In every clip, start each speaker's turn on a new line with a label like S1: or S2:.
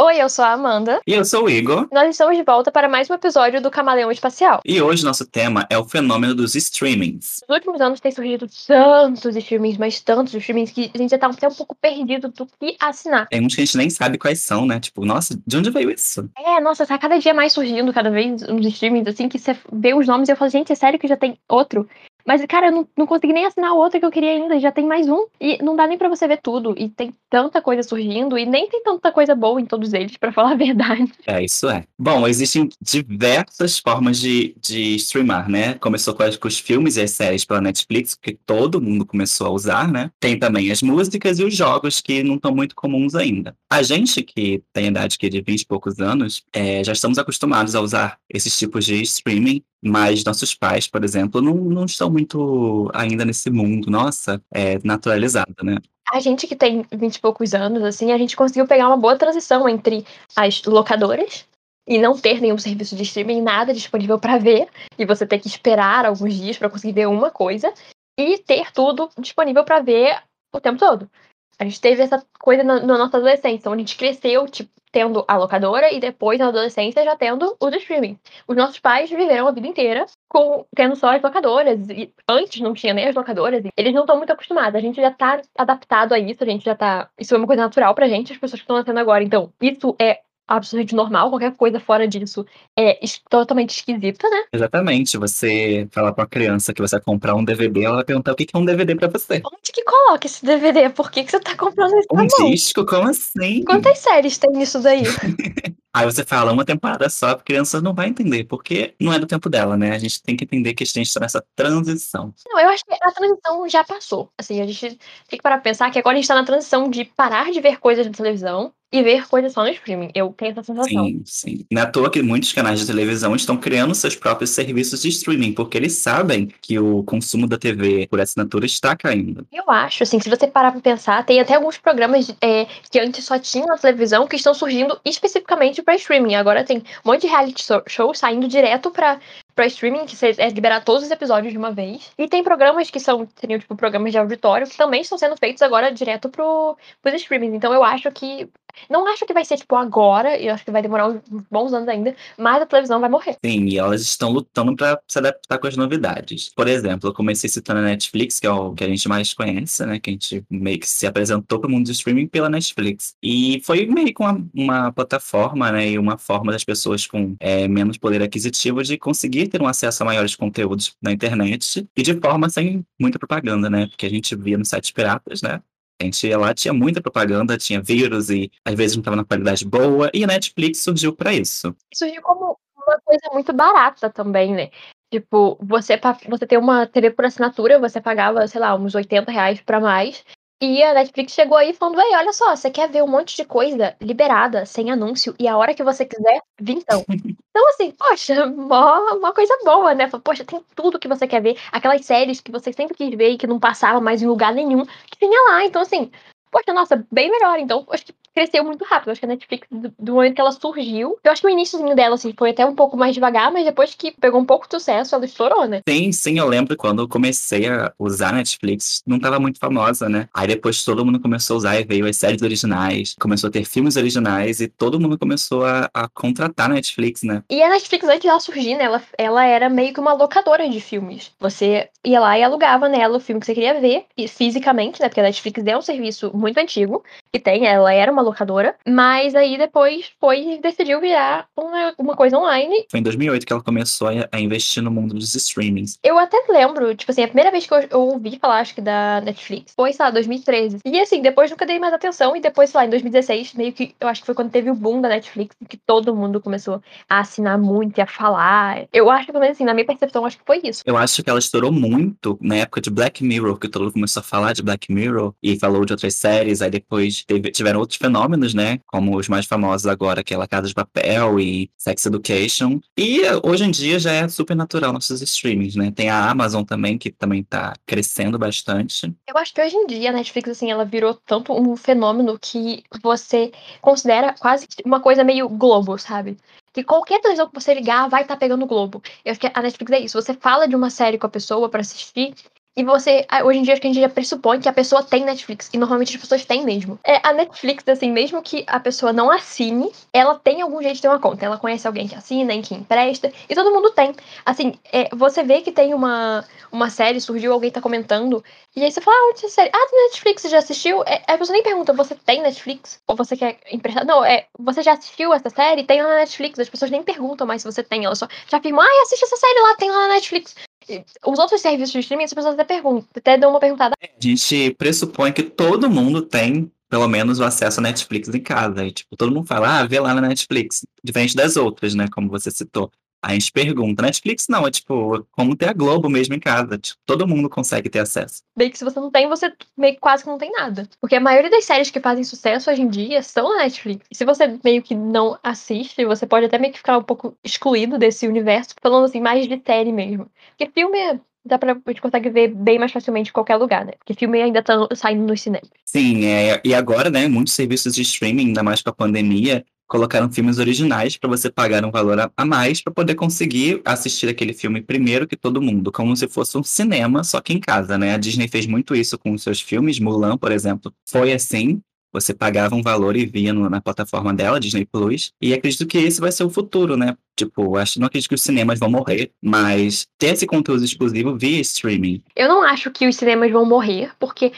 S1: Oi, eu sou a Amanda.
S2: E eu sou o Igor.
S1: Nós estamos de volta para mais um episódio do Camaleão Espacial.
S2: E hoje nosso tema é o fenômeno dos streamings.
S1: Nos últimos anos tem surgido tantos streamings, mas tantos streamings que a gente já tá até um pouco perdido do que assinar.
S2: Tem uns que a gente nem sabe quais são, né? Tipo, nossa, de onde veio isso?
S1: É, nossa, tá cada dia mais surgindo, cada vez uns streamings, assim, que você vê os nomes e eu falo, gente, é sério que já tem outro? Mas, cara, eu não, não consegui nem assinar o outro que eu queria ainda, já tem mais um. E não dá nem pra você ver tudo. E tem tanta coisa surgindo, e nem tem tanta coisa boa em todos eles, pra falar a verdade.
S2: É, isso é. Bom, existem diversas formas de, de streamar, né? Começou com, as, com os filmes e as séries pela Netflix, que todo mundo começou a usar, né? Tem também as músicas e os jogos, que não estão muito comuns ainda. A gente, que tem idade que de 20 e poucos anos, é, já estamos acostumados a usar esses tipos de streaming mas nossos pais, por exemplo, não, não estão muito ainda nesse mundo, nossa, é naturalizado, né?
S1: A gente que tem 20 e poucos anos, assim, a gente conseguiu pegar uma boa transição entre as locadoras e não ter nenhum serviço de streaming, nada disponível para ver, e você ter que esperar alguns dias para conseguir ver uma coisa, e ter tudo disponível para ver o tempo todo. A gente teve essa coisa na, na nossa adolescência, onde a gente cresceu, tipo, tendo a locadora e depois, na adolescência, já tendo os streaming. Os nossos pais viveram a vida inteira com tendo só as locadoras. E antes não tinha nem as locadoras. eles não estão muito acostumados. A gente já tá adaptado a isso, a gente já tá. Isso é uma coisa natural pra gente, as pessoas que estão nascendo agora. Então, isso é absolutamente normal, qualquer coisa fora disso é totalmente esquisita, né?
S2: Exatamente. Você falar pra criança que você vai comprar um DVD, ela vai perguntar o que é um DVD pra você.
S1: Onde que coloca esse DVD? Por que, que você tá comprando esse
S2: Um disco? Como assim?
S1: Quantas séries tem nisso daí?
S2: Aí você fala uma temporada só, a criança não vai entender, porque não é do tempo dela, né? A gente tem que entender que a gente está nessa transição.
S1: Não, eu acho que a transição já passou. Assim, a gente tem que parar pra pensar que agora a gente tá na transição de parar de ver coisas na televisão e ver coisas só no streaming. Eu tenho essa sensação.
S2: Sim, sim. Não é toa que muitos canais de televisão estão criando seus próprios serviços de streaming, porque eles sabem que o consumo da TV por assinatura está caindo.
S1: Eu acho, assim, se você parar pra pensar, tem até alguns programas é, que antes só tinham na televisão que estão surgindo especificamente para streaming. Agora tem um monte de reality show saindo direto para para streaming, que é liberar todos os episódios de uma vez. E tem programas que são, seriam tipo programas de auditório, que também estão sendo feitos agora direto pro, pros streamings. Então eu acho que não acho que vai ser, tipo, agora, eu acho que vai demorar uns bons anos ainda, mas a televisão vai morrer.
S2: Sim, e elas estão lutando para se adaptar com as novidades. Por exemplo, eu comecei citando a Netflix, que é o que a gente mais conhece, né? Que a gente meio que se apresentou para o mundo do streaming pela Netflix. E foi meio que uma, uma plataforma, né? E uma forma das pessoas com é, menos poder aquisitivo de conseguir ter um acesso a maiores conteúdos na internet e de forma sem muita propaganda, né? Porque a gente via nos sites piratas, né? Gente lá, tinha muita propaganda, tinha vírus e às vezes não estava na qualidade boa, e a Netflix surgiu para isso.
S1: Surgiu como uma coisa muito barata também, né? Tipo, você, você ter uma TV por assinatura, você pagava, sei lá, uns 80 reais pra mais, e a Netflix chegou aí falando, ei, olha só, você quer ver um monte de coisa liberada, sem anúncio, e a hora que você quiser, vintão. Então, assim, poxa, mó, uma coisa boa, né? Poxa, tem tudo que você quer ver. Aquelas séries que você sempre quis ver e que não passavam mais em lugar nenhum, que tinha lá. Então, assim, poxa, nossa, bem melhor. Então, acho que cresceu muito rápido. Acho que a Netflix, do, do momento que ela surgiu, eu acho que o iníciozinho dela, assim, foi até um pouco mais devagar, mas depois que pegou um pouco de sucesso, ela estourou, né?
S2: Sim, sim, eu lembro quando eu comecei a usar a Netflix, não tava muito famosa, né? Aí depois todo mundo começou a usar e veio as séries originais, começou a ter filmes originais e todo mundo começou a, a contratar a Netflix, né?
S1: E a Netflix, antes dela surgir, né, ela, ela era meio que uma locadora de filmes. Você ia lá e alugava nela o filme que você queria ver, e fisicamente, né? Porque a Netflix é um serviço muito antigo, que tem, ela era uma locadora, mas aí depois foi e decidiu virar uma, uma coisa online.
S2: Foi em 2008 que ela começou a, investir no mundo dos streamings.
S1: Eu até lembro, tipo assim, a primeira vez que eu, eu ouvi falar, acho que da Netflix, foi, sei lá, 2013. E assim, depois nunca dei mais atenção, e depois, sei lá, em 2016, meio que, eu acho que foi quando teve o boom da Netflix, que todo mundo começou a assinar muito e a falar. Eu acho que, pelo menos assim, na minha percepção, acho que foi isso.
S2: Eu acho que ela estourou muito na época de Black Mirror, que todo mundo começou a falar de Black Mirror, e falou de outras séries, aí depois teve, tiveram outros fenômenos, né? Como os mais famosos agora, que é La Casa de Papel e Sex Education. E hoje em dia já é super natural nossos streamings, né? Tem a Amazon também, que também tá crescendo bastante.
S1: Eu acho que hoje em dia a Netflix, assim, ela virou tanto um fenômeno que você considera quase uma coisa meio Globo, sabe? que qualquer televisão que você ligar vai estar tá pegando o Globo. Eu acho que a Netflix é isso. Você fala de uma série com a pessoa para assistir e você, hoje em dia, acho que a gente já pressupõe que a pessoa tem Netflix. E normalmente as pessoas têm mesmo. É, a Netflix, assim, mesmo que a pessoa não assine, ela tem algum jeito de ter uma conta. Ela conhece alguém que assina, em que empresta. E todo mundo tem. Assim, é, você vê que tem uma, uma série, surgiu, alguém tá comentando. E aí você fala, ah, onde é série? Ah, tem Netflix, você já assistiu? É, a pessoa nem pergunta, você tem Netflix? Ou você quer emprestar? Não, é, você já assistiu essa série? Tem lá na Netflix. As pessoas nem perguntam mais se você tem. Elas só já afirmam, ah, assiste essa série lá, tem lá na Netflix. Os outros serviços de streaming, as pessoas até perguntam, até dão uma perguntada.
S2: A gente pressupõe que todo mundo tem pelo menos o acesso à Netflix em casa. E, tipo, todo mundo fala, ah, vê lá na Netflix. Diferente das outras, né? Como você citou. A gente pergunta. Netflix não, é tipo, como ter a Globo mesmo em casa. Tipo, todo mundo consegue ter acesso.
S1: Bem que se você não tem, você meio que quase que não tem nada. Porque a maioria das séries que fazem sucesso hoje em dia são na Netflix. E se você meio que não assiste, você pode até meio que ficar um pouco excluído desse universo, falando assim, mais de série mesmo. Porque filme dá pra, a gente consegue ver bem mais facilmente em qualquer lugar, né? Porque filme ainda tá saindo nos cinemas.
S2: Sim, é, e agora, né, muitos serviços de streaming, ainda mais com a pandemia, colocaram filmes originais para você pagar um valor a, a mais para poder conseguir assistir aquele filme primeiro que todo mundo, como se fosse um cinema, só que em casa, né? A Disney fez muito isso com os seus filmes, Mulan, por exemplo, foi assim. Você pagava um valor e via no, na plataforma dela, Disney Plus. E acredito que esse vai ser o futuro, né? Tipo, acho, não acredito que os cinemas vão morrer, mas ter esse conteúdo exclusivo via streaming.
S1: Eu não acho que os cinemas vão morrer, porque,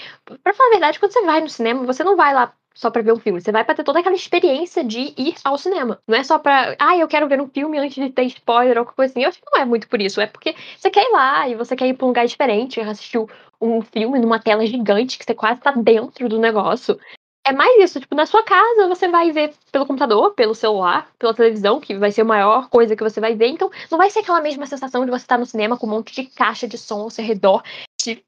S1: pra falar a verdade, quando você vai no cinema, você não vai lá só para ver um filme. Você vai para ter toda aquela experiência de ir ao cinema. Não é só pra, ah, eu quero ver um filme antes de ter spoiler ou coisa assim. Eu acho que não é muito por isso. É porque você quer ir lá e você quer ir pra um lugar diferente, assistir um filme numa tela gigante que você quase tá dentro do negócio. É mais isso, tipo, na sua casa você vai ver pelo computador, pelo celular, pela televisão, que vai ser a maior coisa que você vai ver. Então, não vai ser aquela mesma sensação de você estar no cinema com um monte de caixa de som ao seu redor, te,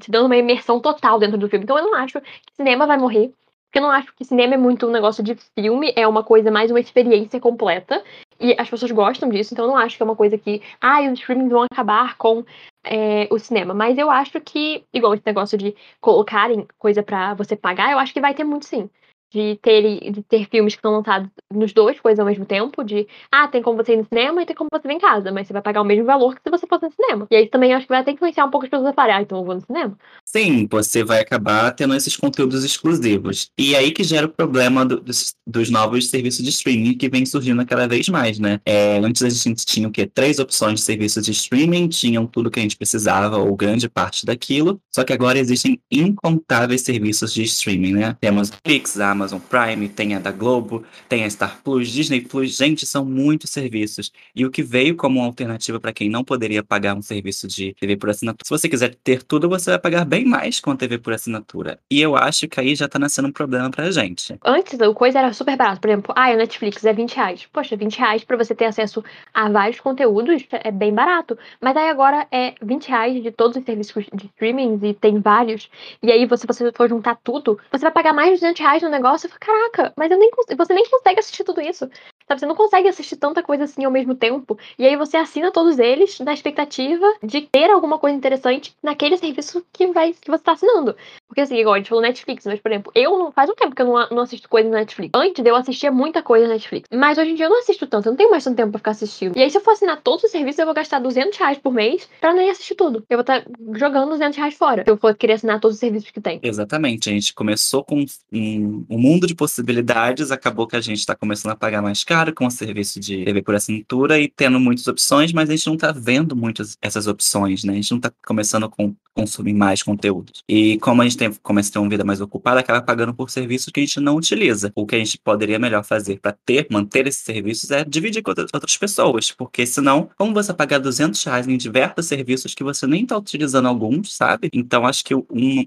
S1: te dando uma imersão total dentro do filme. Então, eu não acho que cinema vai morrer. Porque eu não acho que cinema é muito um negócio de filme, é uma coisa mais uma experiência completa. E as pessoas gostam disso, então eu não acho que é uma coisa que, ah, os streamings vão acabar com é, o cinema. Mas eu acho que, igual esse negócio de colocarem coisa para você pagar, eu acho que vai ter muito sim de ter, de ter filmes que são lançados nos dois coisas ao mesmo tempo, de ah, tem como você ir no cinema e tem como você vir em casa, mas você vai pagar o mesmo valor que se você fosse no cinema. E aí também acho que vai até influenciar um pouco as pessoas a falarem, ah, então eu vou no cinema.
S2: Sim, você vai acabar tendo esses conteúdos exclusivos. E aí que gera o problema do, dos, dos, novos serviços de streaming que vem surgindo cada vez mais, né? É, antes a gente tinha o quê? Três opções de serviços de streaming, tinham tudo que a gente precisava, ou grande parte daquilo, só que agora existem incontáveis serviços de streaming, né? Temos Netflix, Amazon, Amazon Prime, tem a da Globo, tem a Star Plus, Disney Plus. Gente, são muitos serviços. E o que veio como alternativa para quem não poderia pagar um serviço de TV por assinatura. Se você quiser ter tudo, você vai pagar bem mais com a TV por assinatura. E eu acho que aí já tá nascendo um problema pra gente.
S1: Antes, a coisa era super barato. Por exemplo, ah, o Netflix é 20 reais. Poxa, 20 reais pra você ter acesso a vários conteúdos é bem barato. Mas aí agora é 20 reais de todos os serviços de streaming e tem vários. E aí, se você for juntar tudo, você vai pagar mais de 200 reais no negócio eu falo, caraca, mas eu nem você nem consegue assistir tudo isso. Sabe, você não consegue assistir tanta coisa assim ao mesmo tempo. E aí você assina todos eles na expectativa de ter alguma coisa interessante naquele serviço que, vai, que você tá assinando. Porque assim, igual a gente falou Netflix, mas, por exemplo, eu não faz um tempo que eu não, não assisto coisa na Netflix. Antes eu assistia muita coisa na Netflix. Mas hoje em dia eu não assisto tanto, eu não tenho mais tanto tempo pra ficar assistindo. E aí, se eu for assinar todos os serviços, eu vou gastar 200 reais por mês pra nem assistir tudo. Eu vou estar tá jogando 200 reais fora. Se eu for querer assinar todos os serviços que tem.
S2: Exatamente. A gente começou com um, um mundo de possibilidades, acabou que a gente tá começando a pagar mais caro com o serviço de TV por assinatura e tendo muitas opções, mas a gente não está vendo muitas essas opções, né? A gente não está começando a consumir mais conteúdos. E como a gente tem, começa a ter uma vida mais ocupada, acaba pagando por serviços que a gente não utiliza. O que a gente poderia melhor fazer para ter, manter esses serviços é dividir com outras pessoas, porque senão, como você pagar 200 reais em diversos serviços que você nem está utilizando alguns, sabe? Então, acho que um,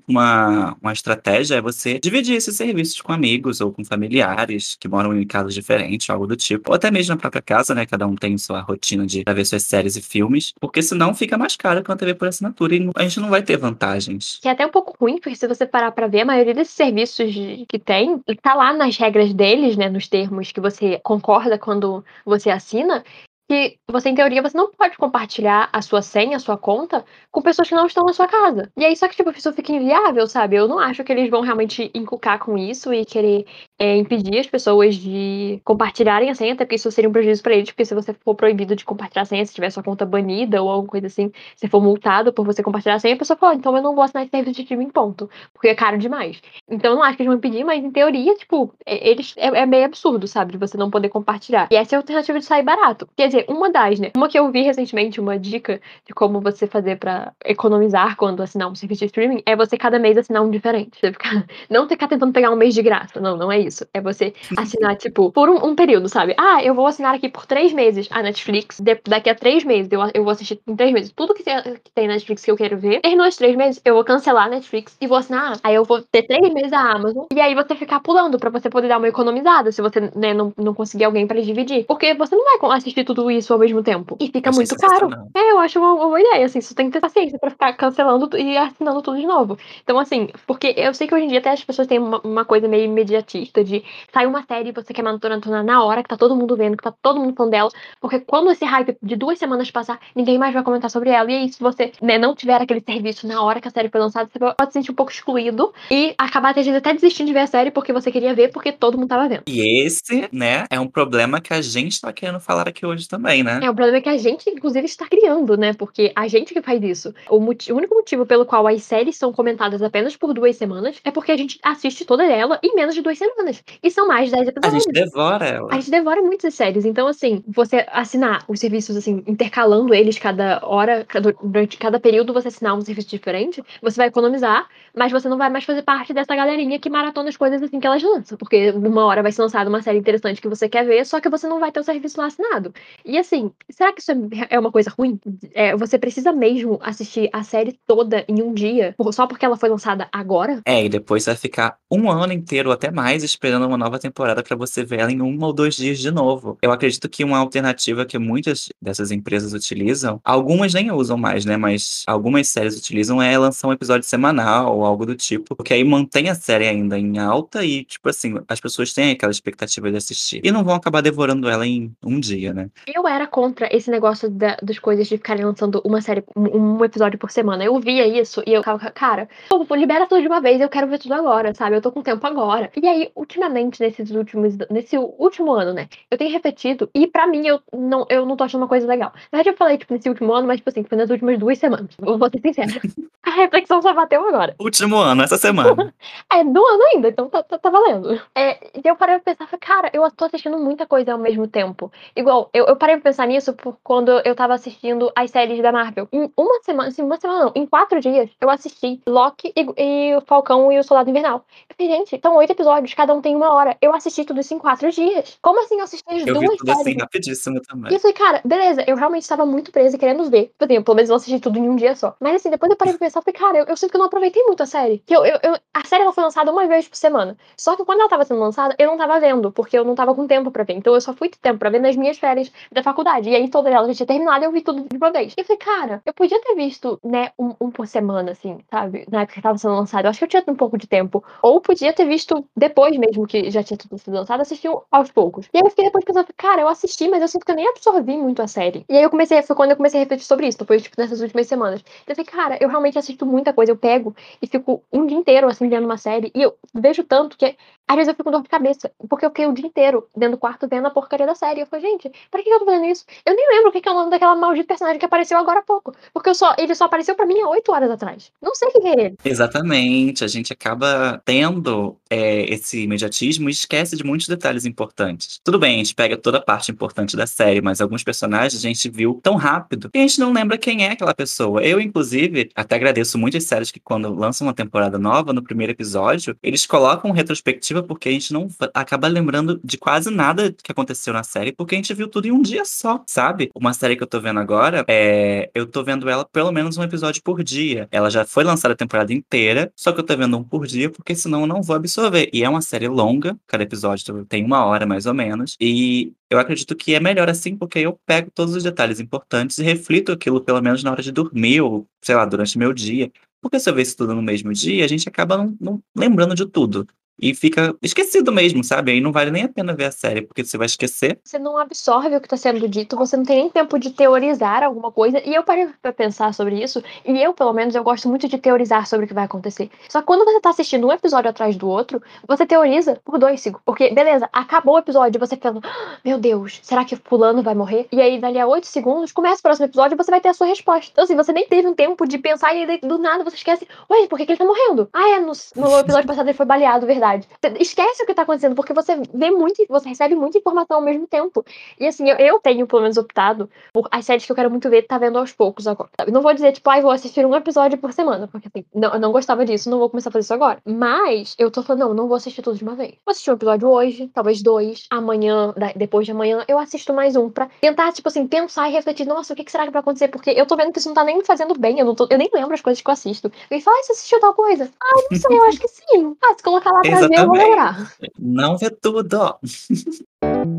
S2: uma, uma estratégia é você dividir esses serviços com amigos ou com familiares que moram em casas diferentes, algo do tipo, ou até mesmo própria casa, né? Cada um tem sua rotina de ver suas séries e filmes, porque senão fica mais caro que uma TV por assinatura e a gente não vai ter vantagens.
S1: Que é até um pouco ruim, porque se você parar para ver, a maioria desses serviços que tem, tá lá nas regras deles, né? Nos termos que você concorda quando você assina, que você, em teoria, você não pode compartilhar a sua senha, a sua conta, com pessoas que não estão na sua casa. E aí, só que, tipo, pessoa fica inviável, sabe? Eu não acho que eles vão realmente encucar com isso e querer é impedir as pessoas de compartilharem a senha, até porque isso seria um prejuízo para eles, porque se você for proibido de compartilhar a senha, se tiver sua conta banida ou alguma coisa assim, se for multado por você compartilhar a senha, a pessoa fala, então eu não vou assinar esse serviço de streaming, ponto. Porque é caro demais. Então eu não acho que eles vão impedir, mas em teoria, tipo, eles é, é meio absurdo, sabe? De você não poder compartilhar. E essa é a alternativa de sair barato. Quer dizer, uma das, né? Uma que eu vi recentemente, uma dica de como você fazer para economizar quando assinar um serviço de streaming, é você cada mês assinar um diferente. Você ficar, não ficar tentando pegar um mês de graça. Não, não é isso. É você assinar, tipo, por um, um período, sabe? Ah, eu vou assinar aqui por três meses a Netflix. De, daqui a três meses eu, eu vou assistir em três meses. Tudo que tem, que tem Netflix que eu quero ver. Terminou os três meses, eu vou cancelar a Netflix e vou assinar. Aí eu vou ter três meses a Amazon. E aí você ficar pulando pra você poder dar uma economizada se você né, não, não conseguir alguém para dividir. Porque você não vai assistir tudo isso ao mesmo tempo. E fica muito caro. É, eu acho uma, uma boa ideia, assim. Você tem que ter paciência pra ficar cancelando e assinando tudo de novo. Então, assim, porque eu sei que hoje em dia até as pessoas têm uma, uma coisa meio imediatista de sair uma série e você quer maratonar na hora que tá todo mundo vendo, que tá todo mundo falando dela. Porque quando esse hype de duas semanas passar, ninguém mais vai comentar sobre ela. E aí, se você né, não tiver aquele serviço na hora que a série foi lançada, você pode se sentir um pouco excluído e acabar, vezes, até desistindo de ver a série porque você queria ver, porque todo mundo tava vendo.
S2: E esse, né, é um problema que a gente tá querendo falar aqui hoje também, né?
S1: É, o problema que a gente, inclusive, está criando, né? Porque a gente que faz isso. O, o único motivo pelo qual as séries são comentadas apenas por duas semanas é porque a gente assiste toda ela em menos de duas semanas. E são mais de 10 episódios.
S2: A gente devora ela.
S1: A gente devora muitas séries. Então, assim, você assinar os serviços, assim, intercalando eles cada hora, durante cada período, você assinar um serviço diferente, você vai economizar, mas você não vai mais fazer parte dessa galerinha que maratona as coisas assim que elas lançam. Porque numa hora vai ser lançada uma série interessante que você quer ver, só que você não vai ter o serviço lá assinado. E assim, será que isso é, é uma coisa ruim? É, você precisa mesmo assistir a série toda em um dia, só porque ela foi lançada agora?
S2: É, e depois vai ficar um ano inteiro, até mais, esperando uma nova temporada para você ver ela em um ou dois dias de novo. Eu acredito que uma alternativa que muitas dessas empresas utilizam, algumas nem usam mais, né? Mas algumas séries utilizam é lançar um episódio semanal ou algo do tipo, porque aí mantém a série ainda em alta e, tipo assim, as pessoas têm aquela expectativa de assistir. E não vão acabar devorando ela em um dia, né?
S1: Eu era contra esse negócio da, das coisas de ficarem lançando uma série, um, um, episódio por semana. Eu via isso e eu ficava, cara, libera tudo de uma vez, eu quero ver tudo agora, sabe? Eu tô com tempo agora. E aí, ultimamente, nesses últimos, nesse último ano, né? Eu tenho repetido e para mim eu não, eu não tô achando uma coisa legal. Na verdade, eu falei, tipo, nesse último ano, mas, tipo assim, foi nas últimas duas semanas. Vou ser sincera. A reflexão só bateu agora.
S2: Último ano, essa semana.
S1: é, do ano ainda, então tá, tá, tá valendo. É, e eu parei pra pensar, cara, eu tô assistindo muita coisa ao mesmo tempo. Igual, eu, eu parei pra pensar nisso por quando eu tava assistindo as séries da Marvel. Em uma semana, assim, uma semana não, em quatro dias, eu assisti Loki e, e o Falcão e o Soldado Invernal. Eu falei, gente, são oito episódios, cada um tem uma hora. Eu assisti tudo isso em quatro dias. Como assim eu assisti as
S2: eu
S1: duas
S2: vi tudo
S1: séries?
S2: assim rapidíssimo também.
S1: E eu falei, cara, beleza, eu realmente estava muito presa e querendo ver. Tipo assim, pelo menos eu assisti tudo em um dia só. Mas assim, depois eu parei pra pensar, eu falei, cara, eu, eu sinto que eu não aproveitei muito a série. Que eu, eu, eu, a série ela foi lançada uma vez por semana. Só que quando ela tava sendo lançada, eu não tava vendo, porque eu não tava com tempo pra ver. Então eu só fui ter tempo pra ver nas minhas férias da faculdade. E aí toda ela já tinha terminado e eu vi tudo de uma vez. E eu falei, cara, eu podia ter visto, né, um, um por semana, assim, sabe? Na época que tava sendo lançado. Eu acho que eu tinha um pouco de tempo. Ou podia ter visto depois mesmo que já tinha tudo sido lançado, assistir aos poucos. E aí eu fiquei depois pensando, cara, eu assisti, mas eu sinto que eu nem absorvi muito a série. E aí eu comecei, foi quando eu comecei a refletir sobre isso. Foi, tipo, nessas últimas semanas. Eu falei, cara, eu realmente assisto muita coisa. Eu pego e fico um dia inteiro, assim, vendo uma série. E eu vejo tanto que às vezes eu fico com dor de cabeça, porque eu fiquei o dia inteiro dentro do quarto vendo a porcaria da série. Eu falei, gente, pra que eu tô fazendo isso? Eu nem lembro o que é o nome daquela maldita personagem que apareceu agora há pouco. Porque eu só, ele só apareceu pra mim há oito horas atrás. Não sei quem é ele.
S2: Exatamente. A gente acaba tendo é, esse imediatismo e esquece de muitos detalhes importantes. Tudo bem, a gente pega toda a parte importante da série, mas alguns personagens a gente viu tão rápido que a gente não lembra quem é aquela pessoa. Eu, inclusive, até agradeço muitas séries que quando lançam uma temporada nova, no primeiro episódio, eles colocam retrospectiva porque a gente não acaba lembrando de quase nada que aconteceu na série, porque a gente viu tudo em um dia só, sabe? Uma série que eu tô vendo agora, é... eu tô vendo ela pelo menos um episódio por dia. Ela já foi lançada a temporada inteira, só que eu tô vendo um por dia, porque senão eu não vou absorver. E é uma série longa, cada episódio tem uma hora mais ou menos, e eu acredito que é melhor assim, porque eu pego todos os detalhes importantes e reflito aquilo pelo menos na hora de dormir, ou sei lá, durante meu dia. Porque se eu ver isso tudo no mesmo dia, a gente acaba não, não lembrando de tudo. E fica esquecido mesmo, sabe? Aí não vale nem a pena ver a série, porque você vai esquecer.
S1: Você não absorve o que está sendo dito, você não tem nem tempo de teorizar alguma coisa. E eu parei pra pensar sobre isso, e eu, pelo menos, eu gosto muito de teorizar sobre o que vai acontecer. Só que quando você tá assistindo um episódio atrás do outro, você teoriza por dois segundos. Porque, beleza, acabou o episódio, e você pensa, ah, meu Deus, será que fulano vai morrer? E aí, dali a oito segundos, começa o próximo episódio e você vai ter a sua resposta. Então, assim, você nem teve um tempo de pensar e do nada você esquece, ué, por que, que ele tá morrendo? Ah, é, no, no episódio passado ele foi baleado, verdade. Você esquece o que tá acontecendo, porque você vê muito, você recebe muita informação ao mesmo tempo. E assim, eu, eu tenho, pelo menos, optado por as séries que eu quero muito ver, tá vendo aos poucos agora. Sabe? Não vou dizer, tipo, ai, ah, vou assistir um episódio por semana, porque assim, não, eu não gostava disso, não vou começar a fazer isso agora. Mas eu tô falando, não, não vou assistir tudo de uma vez. Vou assistir um episódio hoje, talvez dois, amanhã, depois de amanhã, eu assisto mais um pra tentar, tipo assim, pensar e refletir, nossa, o que, será que vai acontecer? Porque eu tô vendo que isso não tá nem me fazendo bem, eu, não tô, eu nem lembro as coisas que eu assisto. E fala, ah, você assistiu tal coisa? Ah, não sei, eu acho que sim. Ah, se colocar lá pra ver, eu vou lembrar.
S2: Não vê tudo, ó.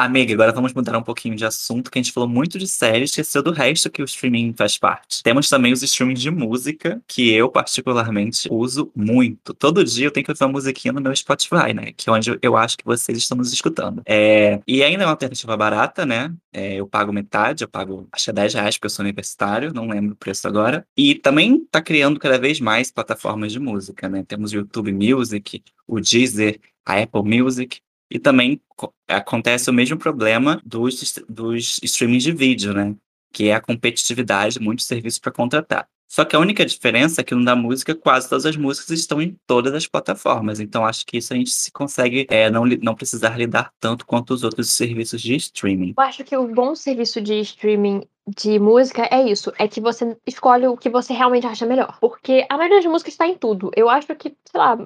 S2: Amiga, agora vamos mudar um pouquinho de assunto, que a gente falou muito de séries, esqueceu do resto que o streaming faz parte. Temos também os streamings de música, que eu particularmente uso muito. Todo dia eu tenho que ouvir uma musiquinha no meu Spotify, né? Que é onde eu acho que vocês estão nos escutando. É... E ainda é uma alternativa barata, né? É, eu pago metade, eu pago acho que é 10 reais porque eu sou universitário, não lembro o preço agora. E também tá criando cada vez mais plataformas de música, né? Temos o YouTube Music, o Deezer, a Apple Music. E também acontece o mesmo problema dos, dos streamings de vídeo, né? Que é a competitividade, muitos serviços para contratar. Só que a única diferença é que no da música, quase todas as músicas estão em todas as plataformas. Então, acho que isso a gente se consegue é, não, não precisar lidar tanto quanto os outros serviços de streaming.
S1: Eu acho que o bom serviço de streaming de música é isso, é que você escolhe o que você realmente acha melhor. Porque a maioria das músicas está em tudo. Eu acho que, sei lá,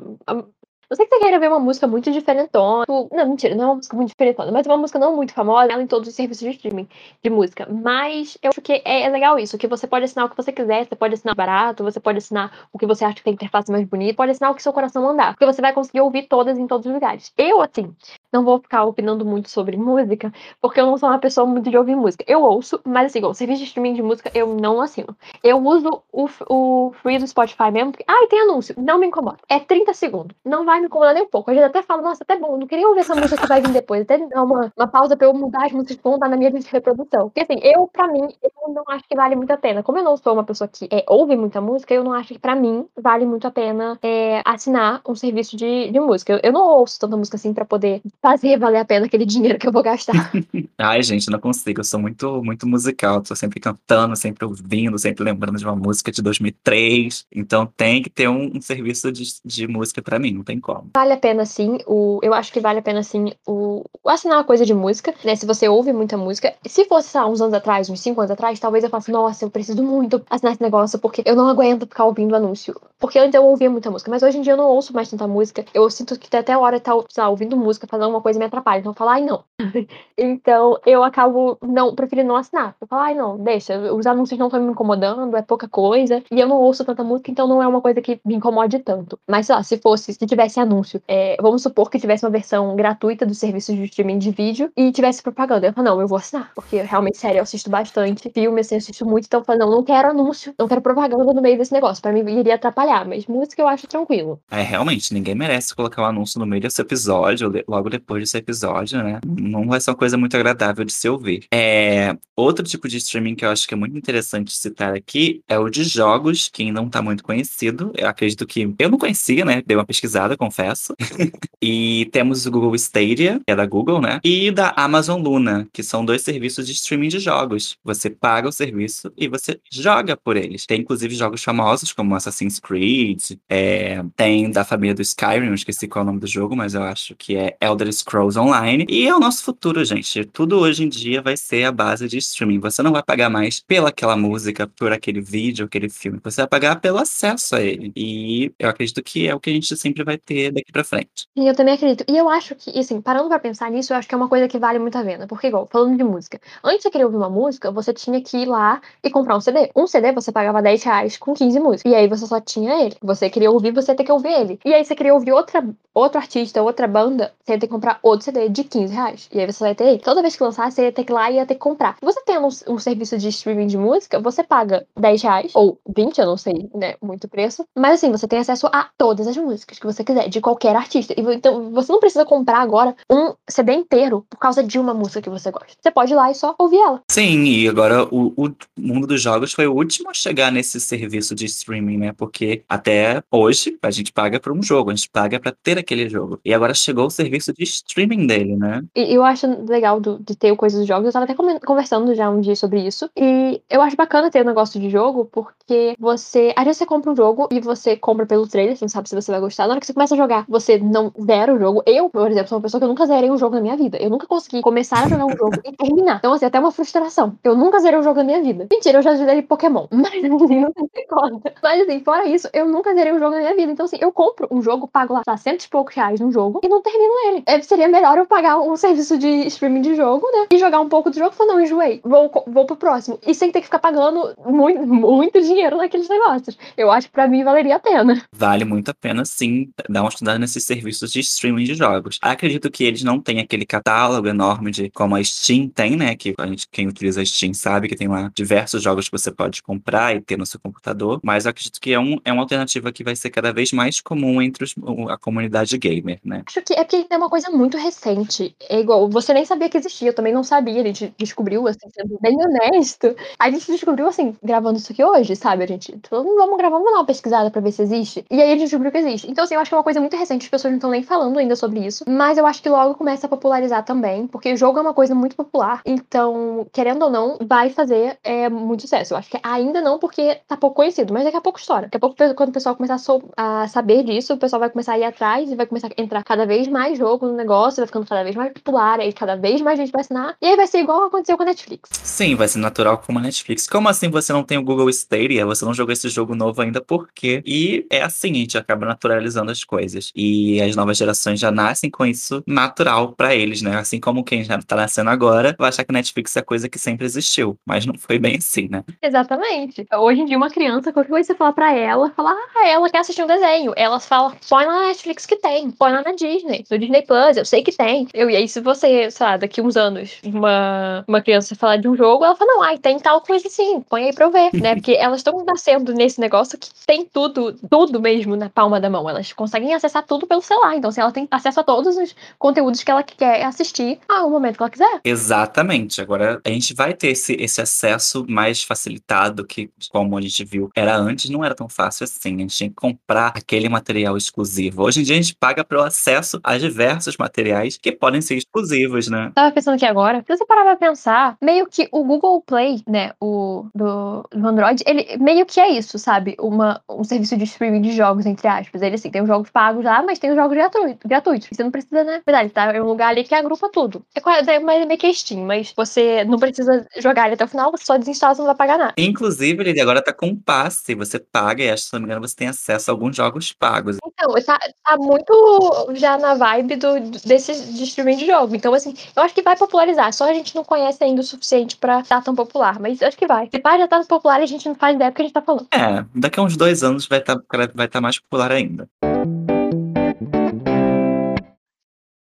S1: eu sei que você queira ver uma música muito diferentona. Não, mentira, não é uma música muito diferentona, mas é uma música não muito famosa, ela em todos os serviços de streaming de música. Mas eu acho que é, é, legal isso, que você pode assinar o que você quiser, você pode assinar barato, você pode assinar o que você acha que tem interface mais bonita, pode assinar o que seu coração mandar, porque você vai conseguir ouvir todas em todos os lugares. Eu, assim, não vou ficar opinando muito sobre música, porque eu não sou uma pessoa muito de ouvir música. Eu ouço, mas assim, o serviço de streaming de música eu não assino. Eu uso o, o free do Spotify mesmo, porque, ah, e tem anúncio, não me incomoda. É 30 segundos, não vai me incomodar nem um pouco. A gente até fala, nossa, até bom, não queria ouvir essa música que vai vir depois. Até dar uma, uma pausa pra eu mudar as músicas que vão estar na minha lista de reprodução. Porque assim, eu, pra mim, eu não acho que vale muito a pena. Como eu não sou uma pessoa que é, ouve muita música, eu não acho que pra mim vale muito a pena é, assinar um serviço de, de música. Eu, eu, não ouço tanta música assim pra poder fazer valer a pena aquele dinheiro que eu vou gastar.
S2: Ai, gente, não consigo. Eu sou muito, muito musical. Tô sempre cantando, sempre ouvindo, sempre lembrando de uma música de 2003. Então tem que ter um, um serviço de, de música pra mim, não tem como.
S1: Vale a pena sim, o, eu acho que vale a pena sim o, assinar uma coisa de música, né? Se você ouve muita música. Se fosse, sei lá, uns anos atrás, uns 5 anos atrás, talvez eu falasse, nossa, eu preciso muito assinar esse negócio, porque eu não aguento ficar ouvindo anúncio. Porque antes eu ouvia muita música, mas hoje em dia eu não ouço mais tanta música. Eu sinto que até a hora de estar, tá, ouvindo música, fazendo uma coisa me atrapalha. Então eu falo, ai não. então eu acabo não, preferindo não assinar. Eu falo, ai não, deixa, os anúncios não estão me incomodando, é pouca coisa. E eu não ouço tanta música, então não é uma coisa que me incomode tanto. Mas sei lá, se fosse, se tivesse anúncio é, vamos supor que tivesse uma versão gratuita do serviço de streaming de vídeo e tivesse propaganda. Eu falo, não, eu vou assinar, porque realmente, sério, eu assisto bastante filme, assim, eu assisto muito, então eu falo, não, não quero anúncio, não quero propaganda no meio desse negócio. Pra mim iria atrapalhar, mas música eu acho tranquilo.
S2: É, realmente, ninguém merece colocar o um anúncio no meio desse episódio, logo depois desse episódio, né? Não vai ser uma coisa muito agradável de se ouvir. É, outro tipo de streaming que eu acho que é muito interessante citar aqui é o de jogos, que não tá muito conhecido. Eu acredito que eu não conhecia, né? Dei uma pesquisada, confesso. e temos o Google Stadia, que é da Google, né? E da Amazon Luna, que são dois serviços de streaming de jogos. Você paga o serviço e você joga por eles. Tem inclusive jogos famosos como Assassin's Creed, é, tem da família do Skyrim, esqueci qual é o nome do jogo, mas eu acho que é Elder Scrolls Online. E é o nosso futuro, gente. Tudo hoje em dia vai ser a base de streaming. Você não vai pagar mais pelaquela música, por aquele vídeo, aquele filme. Você vai pagar pelo acesso a ele. E eu acredito que é o que a gente sempre vai ter daqui para frente.
S1: E eu também acredito. E eu acho que, assim, parando pra pensar nisso, eu acho que é uma coisa que vale muito a pena. Porque, igual, falando de música, antes de querer ouvir uma música, você tinha que ir lá e comprar um CD. Um CD você pagava 10 reais com 15 músicas. E aí você só tinha ele. Você queria ouvir, você ia ter que ouvir ele. E aí você queria ouvir outra, outro artista, outra banda, você ia ter que comprar outro CD de 15 reais. E aí você vai ter. Toda vez que lançar, você ia ter que ir lá e ia ter que comprar. Você tendo um, um serviço de streaming de música, você paga 10 reais, ou 20, eu não sei, né? Muito preço. Mas assim, você tem acesso a todas as músicas que você quiser, de qualquer artista. E, então, você não precisa comprar agora um CD inteiro por causa de uma música que você gosta. Você pode ir lá e só ouvir ela.
S2: Sim, e agora o, o mundo dos jogos foi o último a chegar nesse serviço de streaming, né? Porque até hoje a gente paga por um jogo, a gente paga para ter aquele jogo. E agora chegou o serviço de streaming dele, né?
S1: E eu acho legal do, de ter o coisa dos jogos. Eu tava até conversando já um dia sobre isso. E eu acho bacana ter um negócio de jogo, porque você. Às vezes você compra um jogo e você compra pelo trailer, você não sabe se você vai gostar. Na hora que você começa a jogar, você não zera o jogo. Eu, por exemplo, sou uma pessoa que eu nunca zerei um jogo na minha vida. Eu nunca consegui começar a jogar um jogo e terminar. Então, assim, até uma frustração. Eu nunca zerei um jogo na minha vida. Mentira, eu já zerei Pokémon. Mas assim, não tem conta. Mas assim, fora isso, eu nunca zerei um jogo na minha vida. Então, assim, eu compro um jogo, pago lá, tá, cento e poucos reais num jogo e não termino ele. Seria melhor eu pagar um serviço de streaming de jogo, né? E jogar um pouco do jogo e falar, não, enjoei. Vou, vou pro próximo. E sem ter que ficar pagando muito, muito dinheiro naqueles negócios. Eu acho que pra mim valeria a pena.
S2: Vale muito a pena, sim, dar uma estudada nesses serviços de streaming de jogos. Acredito que eles não têm aquele catálogo enorme de como a Steam tem, né? Que a gente, quem utiliza a Steam sabe que tem lá diversos jogos que você pode comprar e ter no seu computador. Mas eu acredito que é, um, é uma alternativa que vai ser cada vez mais comum entre os, a comunidade gamer, né?
S1: Acho que é porque é uma coisa muito recente. É igual, você nem sabia que existia, eu também não sabia. A gente descobriu, assim, sendo bem honesto. A gente descobriu, assim, gravando isso aqui hoje, sabe? A gente, então, vamos gravar, vamos dar uma pesquisada pra ver se existe. E aí a gente descobriu que existe. Então, assim, eu acho que é uma coisa muito recente, as pessoas não estão nem falando ainda sobre isso. Mas eu acho que logo começa a popularizar também, porque jogo é uma coisa muito popular. Então, querendo ou não, vai fazer é, muito sucesso. Eu acho que ainda não, porque tá pouco conhecido, mas daqui a pouco estoura. Daqui a pouco, quando o pessoal começar a, so a saber disso, o pessoal vai começar a ir atrás e vai começar a entrar cada vez mais jogo no negócio, vai ficando cada vez mais popular, aí cada vez mais gente vai assinar. E aí vai ser igual aconteceu com a Netflix.
S2: Sim, vai ser natural como a Netflix. Como assim você não tem o Google Stadia? Você não jogou esse jogo novo ainda, por quê? E é assim, a gente acaba naturalizando as coisas. E as novas gerações já nascem com isso natural para eles, né? Assim como quem já tá nascendo agora vai achar que Netflix é coisa que sempre existiu. Mas não foi bem assim, né?
S1: Exatamente. Hoje em dia, uma criança, qualquer coisa que você falar pra ela, falar, ah, ela quer assistir um desenho. Elas falam, põe na Netflix que tem, põe lá na Disney, no Disney Plus, eu sei que tem. Eu, e aí, se você, sei lá, daqui uns anos, uma, uma criança falar de um jogo, ela fala, não, ai, tem tal coisa assim, põe aí pra eu ver, né? Porque elas estão nascendo nesse negócio que tem tudo, tudo mesmo na palma da mão. Elas conseguem acessar tudo pelo celular. Então, se ela tem acesso a todos os conteúdos que ela quer assistir a um momento que ela quiser.
S2: Exatamente. Agora, a gente vai ter esse, esse acesso mais facilitado que, como a gente viu, era antes, não era tão fácil assim. A gente tinha que comprar aquele material exclusivo. Hoje em dia, a gente paga pelo acesso a diversos materiais que podem ser exclusivos, né?
S1: Tava pensando aqui agora, se você parar pra pensar, meio que o Google Play, né, o do, do Android, ele meio que é isso, sabe? Uma, um serviço de streaming de jogos, entre aspas. Ele, assim, tem os jogos pagos lá, mas tem os jogos gratuitos. gratuitos. Você não precisa, né? Verdade, tá? É um lugar ali que agrupa tudo. É quase é meio que Steam, mas você não precisa jogar ele até o final, você só desinstala, você não vai pagar nada.
S2: Inclusive, ele agora tá com um passe. Você paga e acho, se não me engano, você tem acesso a alguns jogos pagos.
S1: Então, tá, tá muito já na vibe do, desse de streaming de jogo. Então, assim, eu acho que vai popularizar. Só a gente não conhece ainda o suficiente pra estar tá tão popular. Mas eu acho que vai. Se pá já tá popular e a gente não faz ideia do que a gente tá falando.
S2: É, daqui a uns dois anos vai estar tá, vai tá mais popular ainda.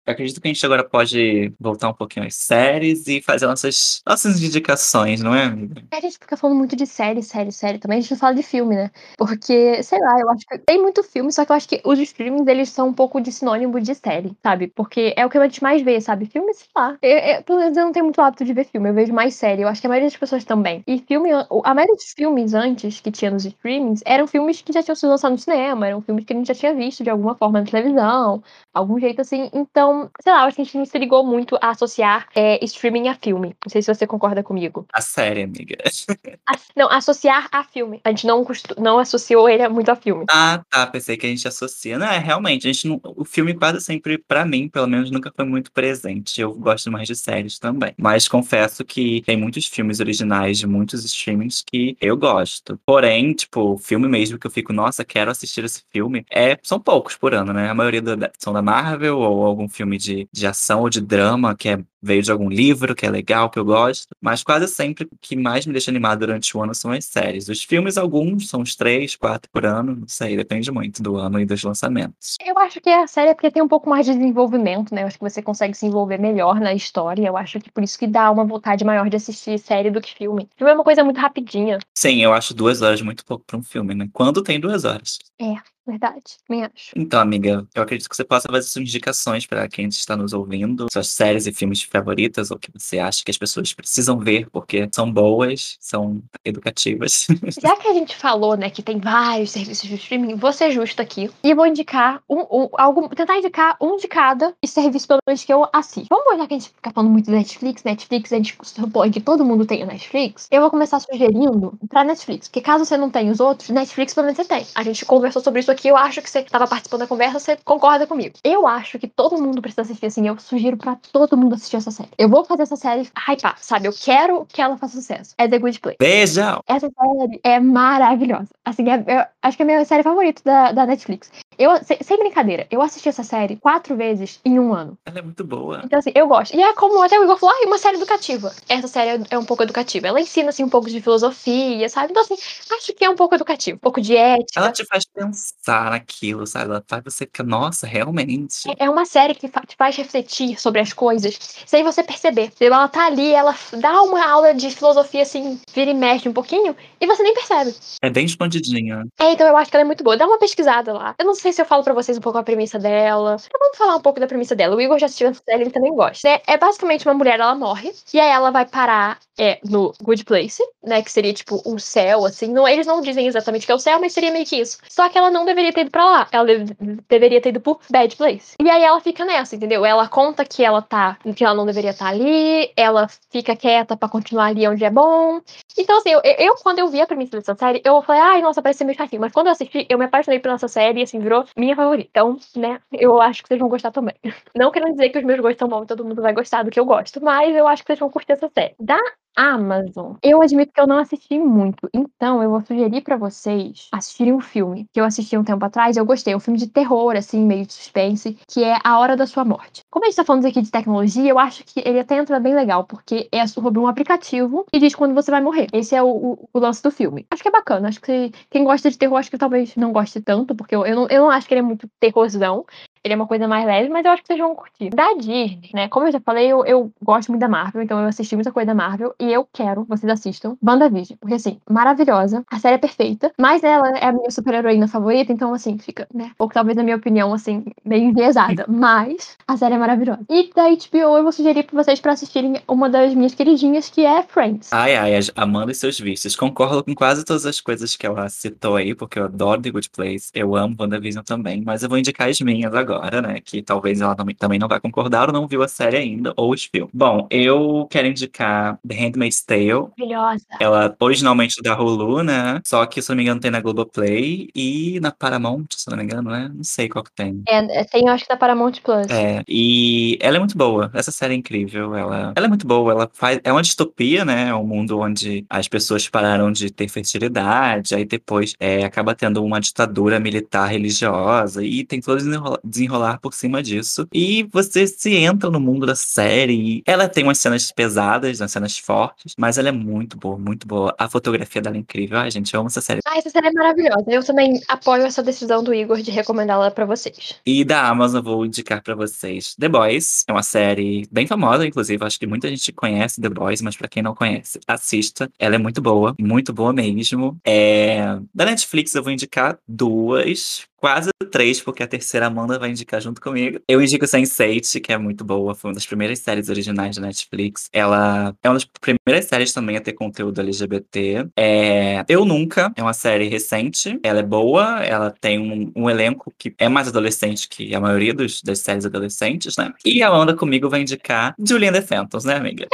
S2: Eu acredito que a gente agora pode voltar um pouquinho às séries e fazer nossas, nossas indicações, não é, amiga?
S1: A gente fica falando muito de série, série, série também. A gente não fala de filme, né? Porque, sei lá, eu acho que tem muito filme, só que eu acho que os streamings, eles são um pouco de sinônimo de série, sabe? Porque é o que a gente mais vê, sabe? Filme, sei lá. Eu, eu, pelo menos eu não tenho muito hábito de ver filme, eu vejo mais série. Eu acho que a maioria das pessoas também. E filme, a maioria dos filmes antes que tinha nos streamings eram filmes que já tinham sido lançados no cinema, eram filmes que a gente já tinha visto de alguma forma na televisão, algum jeito assim. Então, sei lá, acho que a gente não se ligou muito a associar é, streaming a filme. Não sei se você concorda comigo.
S2: A série, amiga.
S1: A, não, associar a filme. A gente não, não associou ele muito a filme.
S2: Ah, tá. Pensei que a gente associa. Não, é realmente, a gente não, o filme quase sempre, para mim, pelo menos, nunca foi muito presente. Eu gosto mais de séries também. Mas confesso que tem muitos filmes originais de muitos streamings que eu gosto. Porém, tipo, o filme mesmo que eu fico, nossa, quero assistir esse filme, é, são poucos por ano, né? A maioria do, são da Marvel ou algum filme filme de, de ação ou de drama que é, veio de algum livro, que é legal, que eu gosto. Mas quase sempre o que mais me deixa animado durante o ano são as séries. Os filmes, alguns, são uns três, quatro por ano, não sei, depende muito do ano e dos lançamentos.
S1: Eu acho que a série é porque tem um pouco mais de desenvolvimento, né? Eu acho que você consegue se envolver melhor na história. Eu acho que por isso que dá uma vontade maior de assistir série do que filme. Filme é uma coisa muito rapidinha.
S2: Sim, eu acho duas horas muito pouco para um filme, né? Quando tem duas horas.
S1: É, verdade. Me acho.
S2: Então, amiga, eu acredito que você possa fazer suas indicações para quem está nos ouvindo, suas séries e filmes favoritas, ou que você acha que as pessoas precisam ver, porque são boas, são educativas.
S1: Já que a gente falou, né, que tem vários serviços de streaming, vou ser justo aqui e vou indicar um, um algum, tentar indicar um de cada serviço pelo menos que eu assisto. Vamos olhar que a gente fica falando muito da Netflix, Netflix, a gente supõe que todo mundo tem a Netflix. Eu vou começar sugerindo pra Netflix, porque caso você não tenha os outros, Netflix pelo menos você tem. A gente conversou sobre isso aqui, eu acho que você estava participando da conversa, você concorda comigo. Eu acho que todo mundo precisa assistir, assim, eu sugiro pra todo mundo assistir essa série. Eu vou fazer essa série hypar, sabe? Eu quero que ela faça sucesso. É The Good Place.
S2: Beijão!
S1: Essa série é maravilhosa. Assim, é, eu acho que é a minha série favorita da, da Netflix. Eu, sem, sem brincadeira, eu assisti essa série quatro vezes em um ano.
S2: Ela é muito boa.
S1: Então, assim, eu gosto. E é como até o Igor falou, ah, uma série educativa. Essa série é um pouco educativa. Ela ensina, assim, um pouco de filosofia, sabe? Então, assim, acho que é um pouco educativo. Um pouco de ética.
S2: Ela te faz pensar naquilo, sabe? Ela faz você ficar, nossa, realmente.
S1: É, é uma série que te faz refletir sobre as coisas sem você perceber. Ela tá ali, ela dá uma aula de filosofia, assim, vira e mexe um pouquinho, e você nem percebe.
S2: É bem escondidinha.
S1: É, então eu acho que ela é muito boa. Dá uma pesquisada lá. Eu não sei se eu falo pra vocês um pouco a premissa dela. Então vamos falar um pouco da premissa dela. O Igor já assistiu essa série, ele também gosta. É, é basicamente uma mulher, ela morre, e aí ela vai parar é, no Good Place, né? Que seria tipo um céu, assim. Não, eles não dizem exatamente que é o céu, mas seria meio que isso. Só que ela não deveria ter ido pra lá. Ela deve- deveria ter ido pro Bad Place. E aí ela fica nessa, entendeu? Ela conta que ela tá. que ela não deveria estar ali, ela fica quieta pra continuar ali onde é bom. Então, assim, eu, eu, quando eu vi a premissa dessa série, eu falei, ai, nossa, parece ser meio chatinho. Mas quando eu assisti, eu me apaixonei por essa série e, assim, virou minha favorita. Então, né, eu acho que vocês vão gostar também. Não querendo dizer que os meus gostos são bons e todo mundo vai gostar do que eu gosto, mas eu acho que vocês vão curtir essa série. Da Amazon, eu admito que eu não assisti muito, então eu vou sugerir pra vocês assistirem um filme que eu assisti um tempo atrás eu gostei. Um filme de terror, assim, meio de suspense, que é A Hora da Sua Morte. Como a gente tá falando aqui de tecnologia, eu acho que ele até entra bem legal, porque é sobre um aplicativo e diz quando você vai morrer. Esse é o, o- o lance do filme. Acho que é bacana. Acho que quem gosta de terror, acho que talvez não goste tanto, porque eu, eu, não, eu não acho que ele é muito terrorzão. Ele é uma coisa mais leve, mas eu acho que vocês vão curtir. Da Disney, né? Como eu já falei, eu, eu gosto muito da Marvel, então eu assisti muita coisa da Marvel. E eu quero que vocês assistam WandaVision. Porque, assim, maravilhosa. A série é perfeita. Mas ela é a minha super-heroína favorita, então, assim, fica, né? Ou talvez, na minha opinião, assim, meio enviesada. Mas a série é maravilhosa. E da HBO, eu vou sugerir pra vocês pra assistirem uma das minhas queridinhas, que é Friends.
S2: Ai, ai, Amanda e seus vícios. Concordo com quase todas as coisas que ela citou aí, porque eu adoro The Good Place. Eu amo WandaVision também, mas eu vou indicar as minhas agora, né? Que talvez ela também, não vai concordar ou não viu a série ainda, ou os filmes. Bom, eu quero indicar The Handmaid's Tale.
S1: Maravilhosa.
S2: Ela originalmente da Hulu, né? Só que, se não me engano, tem na Globoplay e na Paramount, se não me engano, né? Não sei qual que tem.
S1: É, tem, eu acho que da Paramount Plus.
S2: É, e ela é muito boa. Essa série é incrível. Ela, ela é muito boa. Ela faz. É uma distopia, né? É um mundo onde as pessoas pararam de ter fertilidade, aí depois é, acaba tendo uma ditadura militar religiosa e tem todo desenrolar, desenrolar por cima disso. E você se entra no mundo da série. Ela tem umas cenas pesadas, umas cenas fortes, mas ela é muito boa, muito boa. A fotografia dela é incrível. Ai, gente, eu amo essa série.
S1: Ah, essa série é maravilhosa. Eu também apoio essa decisão do Igor de recomendá-la pra vocês.
S2: E da Amazon, eu vou indicar pra vocês The Boys. É uma série bem famosa, inclusive. Acho que muita gente conhece The Boys, mas pra quem não conhece, assista. Ela é muito boa, muito boa mesmo. É... Da Netflix, eu vou indicar duas. Quase três, porque a terceira Amanda vai indicar junto comigo. Eu indico Sense8, que é muito boa. Foi uma das primeiras séries originais da Netflix. Ela é uma das primeiras séries também a ter conteúdo LGBT. É... Eu Nunca é uma série recente. Ela é boa, ela tem um, um elenco que é mais adolescente que a maioria dos, das séries adolescentes, né? E a Amanda comigo vai indicar Julian the Phantoms, né, amiga?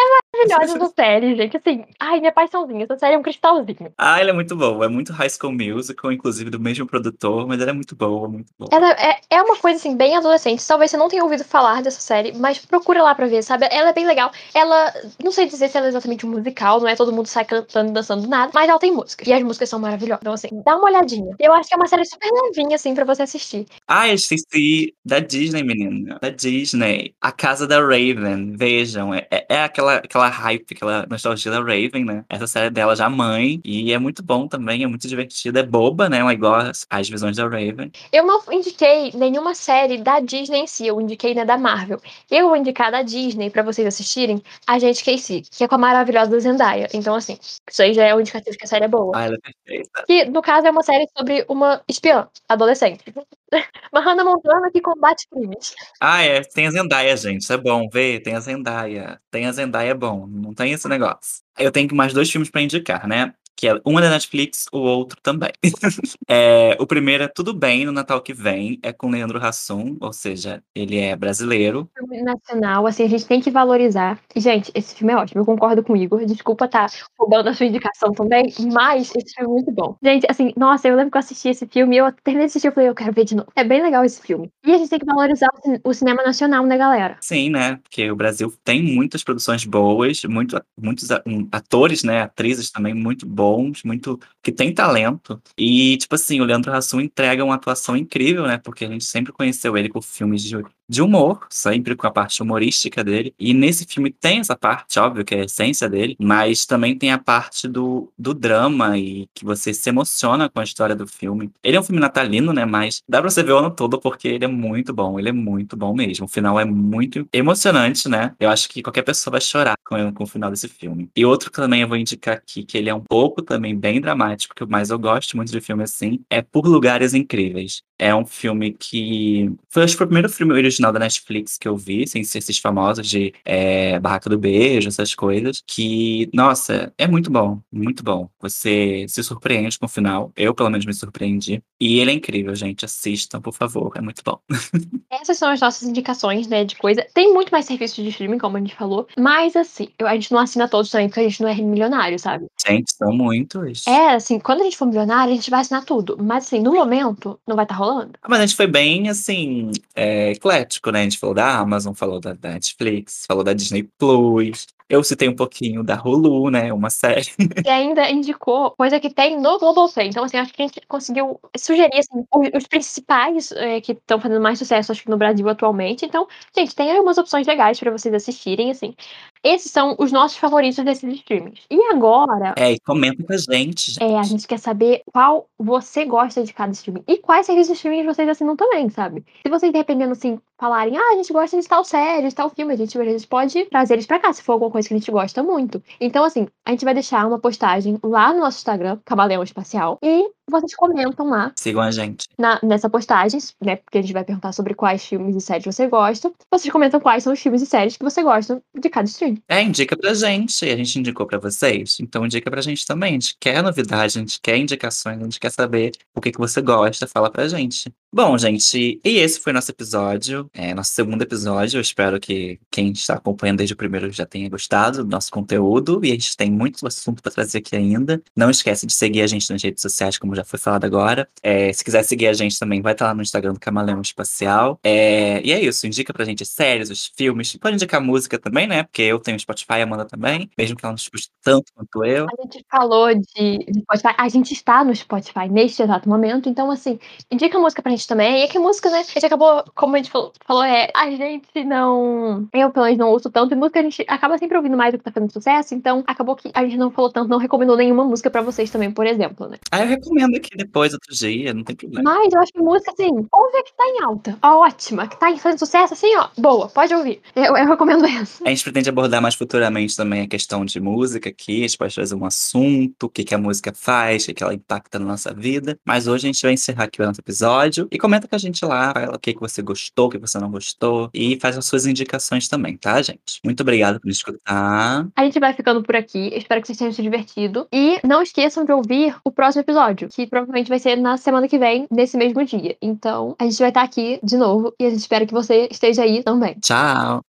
S1: Maravilhosa essa série, gente. Assim, ai, minha paixãozinha. Essa série é um cristalzinho.
S2: Ah, ela é muito boa. É muito High School Musical, inclusive do mesmo produtor, mas ela é muito boa, muito boa.
S1: Ela é, é uma coisa, assim, bem adolescente. Talvez você não tenha ouvido falar dessa série, mas procura lá pra ver, sabe? Ela é bem legal. Ela, não sei dizer se ela é exatamente um musical, não é todo mundo sai cantando e dançando nada, mas ela tem música. E as músicas são maravilhosas. Então, assim, dá uma olhadinha. Eu acho que é uma série super levinha, assim, pra você assistir.
S2: Ah, eu esqueci da Disney, menina. Da Disney. A Casa da Raven. Vejam, é, é aquela, aquela hype, aquela nostalgia da Raven, né? Essa série dela já mãe. E é muito bom também, é muito divertida. É boba, né? É igual às visões da Raven.
S1: Eu não indiquei nenhuma série da Disney em si, eu indiquei né, da Marvel. Eu vou indicar da Disney pra vocês assistirem a Gente Casey, que é com a maravilhosa Zendaya. Então, assim, isso aí já é um indicativo que a série é boa.
S2: Ah, ela é perfeita.
S1: Que, no caso, é uma série sobre uma espiã adolescente. Uma Hannah Montana que combate crimes.
S2: Ah, é. Tem a Zendaya, gente. É bom. Vê, tem a Zendaya. Tem a Zendaya, é bom. Não tem esse negócio. Eu tenho mais dois filmes pra indicar, né? Que é um é da Netflix, o outro também. é, o primeiro é Tudo Bem no Natal que vem, é com Leandro Hassum, ou seja, ele é brasileiro.
S1: Filme nacional, assim, a gente tem que valorizar. Gente, esse filme é ótimo, eu concordo com o Igor. Desculpa estar tá roubando a sua indicação também, mas esse filme é muito bom. Gente, assim, nossa, eu lembro que eu assisti esse filme e eu terminei de assistir e falei, eu quero ver de novo. É bem legal esse filme. E a gente tem que valorizar o cinema nacional, né, galera?
S2: Sim, né? Porque o Brasil tem muitas produções boas, muito, muitos atores, né, atrizes também muito boas bons, muito que tem talento. E, tipo assim, o Leandro Hassum entrega uma atuação incrível, né? Porque a gente sempre conheceu ele por filmes de, de humor, sempre com a parte humorística dele. E nesse filme tem essa parte, óbvio, que é a essência dele, mas também tem a parte do, do drama e que você se emociona com a história do filme. Ele é um filme natalino, né? Mas dá pra você ver o ano todo porque ele é muito bom, ele é muito bom mesmo. O final é muito emocionante, né? Eu acho que qualquer pessoa vai chorar com, com o final desse filme. E outro que também eu vou indicar aqui, que ele é um pouco também bem dramático, que mas eu gosto muito de filme assim, é Por Lugares Incríveis. É um filme que. Foi, acho que foi o primeiro filme original da Netflix que eu vi, sem ser esses famosos de é, Barraca do Beijo, essas coisas. Que, nossa, é muito bom, muito bom. Você se surpreende com o final. Eu, pelo menos, me surpreendi. E ele é incrível, gente. Assistam, por favor. É muito bom.
S1: Essas são as nossas indicações, né, de coisa. Tem muito mais serviços de streaming, como a gente falou. Mas, assim, a gente não assina todos também, porque a gente não é milionário, sabe?
S2: Gente, são muitos.
S1: É, assim, quando a gente for milionário, a gente vai assinar tudo. Mas, assim, no momento, não vai estar tá rolando.
S2: Mas a gente foi bem, assim, é, eclético, né? A gente falou da Amazon, falou da, da Netflix, falou da Disney Plus. Eu citei um pouquinho da Hulu, né? Uma série.
S1: E ainda indicou coisa que tem no Globoplay. Então, assim, acho que a gente conseguiu sugerir assim, os, os principais é, que estão fazendo mais sucesso, acho que no Brasil atualmente. Então, gente, tem algumas opções legais para vocês assistirem, assim. Esses são os nossos favoritos desses streamings. E agora.
S2: É, e comenta com a gente. Gente.
S1: É, a gente quer saber qual você gosta de cada streaming. E quais serviços de streaming vocês assinam também, sabe? Se vocês, dependendo, assim, falarem, ah, a gente gosta de tal série, de tal filme, a gente, a gente pode trazer eles pra cá, se for alguma coisa que a gente gosta muito. Então, assim, a gente vai deixar uma postagem lá no nosso Instagram, Camaleão Espacial, e vocês comentam lá.
S2: Sigam a gente.
S1: Na, nessa postagem, né? Porque a gente vai perguntar sobre quais filmes e séries você gosta. Vocês comentam quais são os filmes e séries que você gosta de cada stream.
S2: É, indica pra gente. A gente indicou pra vocês. Então indica pra gente também. A gente quer novidade, a gente quer indicações, a gente quer saber o que, que você gosta. Fala pra gente. Bom, gente, e esse foi nosso episódio, é nosso segundo episódio. Eu espero que quem está acompanhando desde o primeiro já tenha gostado do nosso conteúdo. E a gente tem muito assunto para trazer aqui ainda. Não esquece de seguir a gente nas redes sociais, como já foi falado agora. É, se quiser seguir a gente também, vai estar lá no Instagram do Camaleão Espacial. É, e é isso, indica pra gente as séries, os filmes. Pode indicar música também, né? Porque eu tenho Spotify, a Amanda também, mesmo que ela não escute tanto quanto eu.
S1: A gente falou de, de Spotify, a gente está no Spotify neste exato momento, então assim, indica música pra gente gente também. E que música, né? A gente acabou, como a gente falou, falou, é, a gente não. Eu, pelo menos, não ouço tanto. E música a gente acaba sempre ouvindo mais do que tá fazendo sucesso. Então, acabou que a gente não falou tanto, não recomendou nenhuma música pra vocês também, por exemplo, né?
S2: Ah, eu recomendo aqui depois, outro dia, não tem problema.
S1: Mas eu acho que música, assim, ouve a que tá em alta. Ó, ótima, que tá fazendo sucesso, assim, ó, boa, pode ouvir. Eu, eu recomendo essa.
S2: A gente pretende abordar mais futuramente também a questão de música aqui. A gente pode trazer um assunto, o que, que a música faz, o que, que ela impacta na nossa vida. Mas hoje a gente vai encerrar aqui o nosso episódio. E comenta com a gente lá fala o que, que você gostou, o que você não gostou e faz as suas indicações também, tá, gente? Muito obrigado por escutar.
S1: A gente vai ficando por aqui. Espero que vocês tenham se divertido. E não esqueçam de ouvir o próximo episódio, que provavelmente vai ser na semana que vem, nesse mesmo dia. Então, a gente vai estar aqui de novo e a gente espera que você esteja aí também.
S2: Tchau!